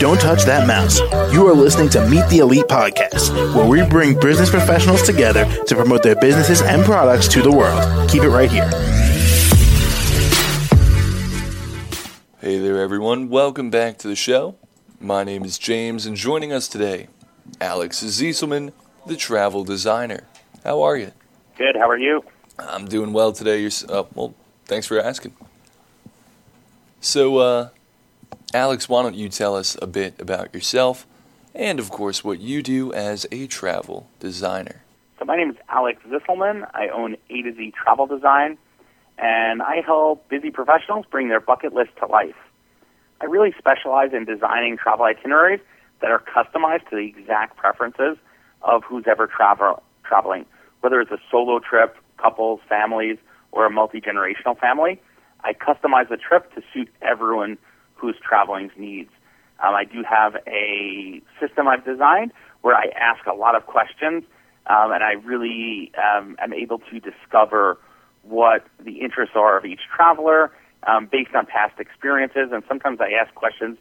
Don't touch that mouse. You are listening to Meet the Elite podcast, where we bring business professionals together to promote their businesses and products to the world. Keep it right here. Hey there, everyone. Welcome back to the show. My name is James, and joining us today, Alex Ziselman, the travel designer. How are you? Good. How are you? I'm doing well today. You're, uh, well, thanks for asking. So, uh, Alex, why don't you tell us a bit about yourself and, of course, what you do as a travel designer? So, my name is Alex Ziselman. I own A to Z Travel Design, and I help busy professionals bring their bucket list to life. I really specialize in designing travel itineraries that are customized to the exact preferences of who's ever travel, traveling, whether it's a solo trip, couples, families, or a multi generational family. I customize the trip to suit everyone who's traveling's needs. Um, I do have a system I've designed where I ask a lot of questions, um, and I really um, am able to discover what the interests are of each traveler um, based on past experiences. And sometimes I ask questions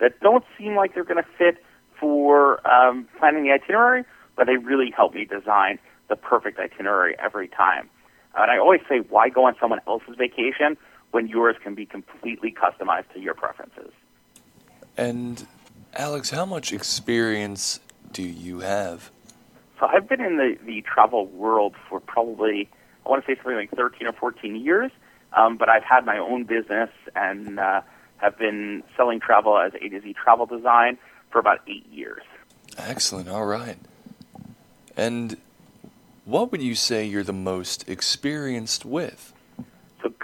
that don't seem like they're going to fit for um, planning the itinerary, but they really help me design the perfect itinerary every time. And I always say, why go on someone else's vacation when yours can be completely customized to your preferences. And Alex, how much experience do you have? So I've been in the, the travel world for probably, I want to say something like 13 or 14 years, um, but I've had my own business and uh, have been selling travel as A to Z travel design for about eight years. Excellent. All right. And what would you say you're the most experienced with?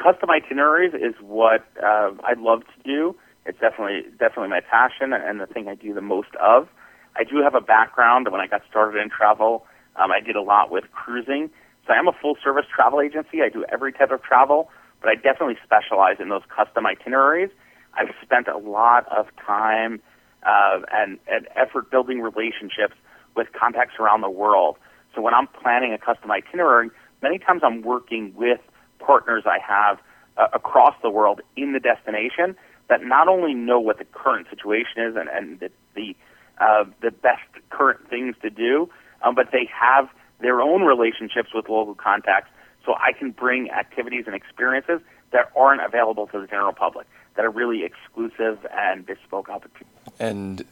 Custom itineraries is what uh, I love to do. It's definitely definitely my passion and the thing I do the most of. I do have a background when I got started in travel. Um, I did a lot with cruising. So I am a full service travel agency. I do every type of travel, but I definitely specialize in those custom itineraries. I've spent a lot of time uh, and, and effort building relationships with contacts around the world. So when I'm planning a custom itinerary, many times I'm working with partners I have uh, across the world in the destination that not only know what the current situation is and, and the the, uh, the best current things to do, um, but they have their own relationships with local contacts, so I can bring activities and experiences that aren't available to the general public, that are really exclusive and bespoke opportunities. And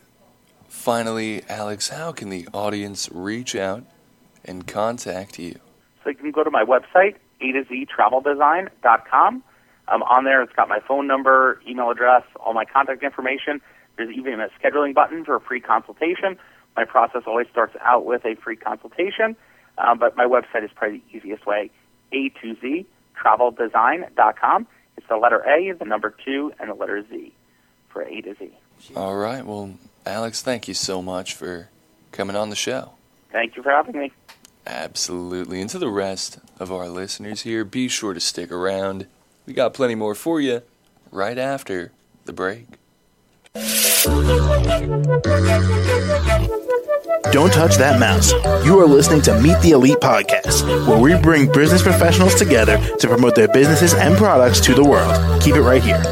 finally, Alex, how can the audience reach out and contact you? So you can go to my website, a to Z traveldesign.com. Um, on there, it's got my phone number, email address, all my contact information. There's even a scheduling button for a free consultation. My process always starts out with a free consultation, um, but my website is probably the easiest way, A to Z traveldesign.com. It's the letter A, the number two, and the letter Z for A to Z. All right. Well, Alex, thank you so much for coming on the show. Thank you for having me. Absolutely. And to the rest of our listeners here, be sure to stick around. We got plenty more for you right after the break. Don't touch that mouse. You are listening to Meet the Elite podcast, where we bring business professionals together to promote their businesses and products to the world. Keep it right here.